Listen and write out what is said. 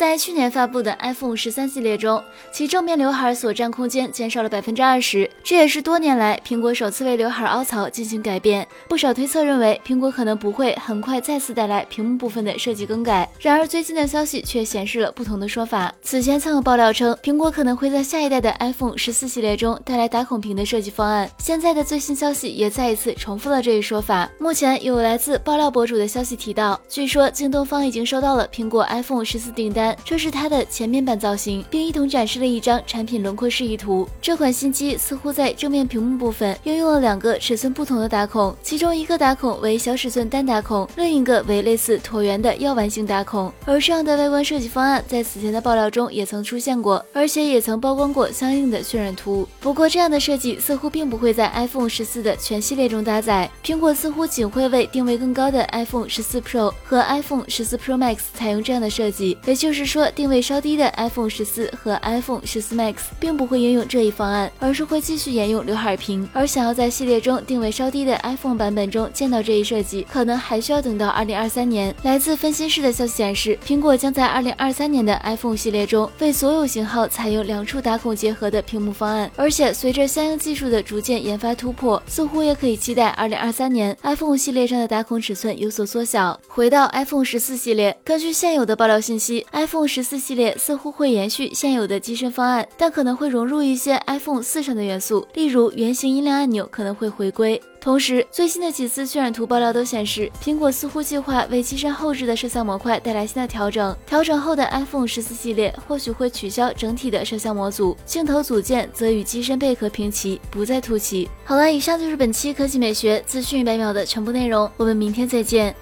在去年发布的 iPhone 十三系列中，其正面刘海所占空间减少了百分之二十，这也是多年来苹果首次为刘海凹槽进行改变。不少推测认为，苹果可能不会很快再次带来屏幕部分的设计更改。然而，最近的消息却显示了不同的说法。此前曾有爆料称，苹果可能会在下一代的 iPhone 十四系列中带来打孔屏的设计方案。现在的最新消息也再一次重复了这一说法。目前有来自爆料博主的消息提到，据说京东方已经收到了苹果 iPhone 十四订单。这是它的前面板造型，并一同展示了一张产品轮廓示意图。这款新机似乎在正面屏幕部分应用了两个尺寸不同的打孔，其中一个打孔为小尺寸单打孔，另一个为类似椭圆的药丸形打孔。而这样的外观设计方案在此前的爆料中也曾出现过，而且也曾曝光过相应的渲染图。不过，这样的设计似乎并不会在 iPhone 十四的全系列中搭载，苹果似乎仅会为定位更高的 iPhone 十四 Pro 和 iPhone 十四 Pro Max 采用这样的设计，也就就是说。定位稍低的 iPhone 十四和 iPhone 十四 Max 并不会沿用这一方案，而是会继续沿用刘海屏。而想要在系列中定位稍低的 iPhone 版本中见到这一设计，可能还需要等到2023年。来自分析师的消息显示，苹果将在2023年的 iPhone 系列中为所有型号采用两处打孔结合的屏幕方案。而且随着相应技术的逐渐研发突破，似乎也可以期待2023年 iPhone 系列上的打孔尺寸有所缩小。回到 iPhone 十四系列，根据现有的爆料信息，iPhone 十四。系列似乎会延续现有的机身方案，但可能会融入一些 iPhone 四上的元素，例如圆形音量按钮可能会回归。同时，最新的几次渲染图爆料都显示，苹果似乎计划为机身后置的摄像模块带来新的调整。调整后的 iPhone 十四系列或许会取消整体的摄像模组，镜头组件则与机身贝壳平齐，不再凸起。好了，以上就是本期科技美学资讯一百秒的全部内容，我们明天再见。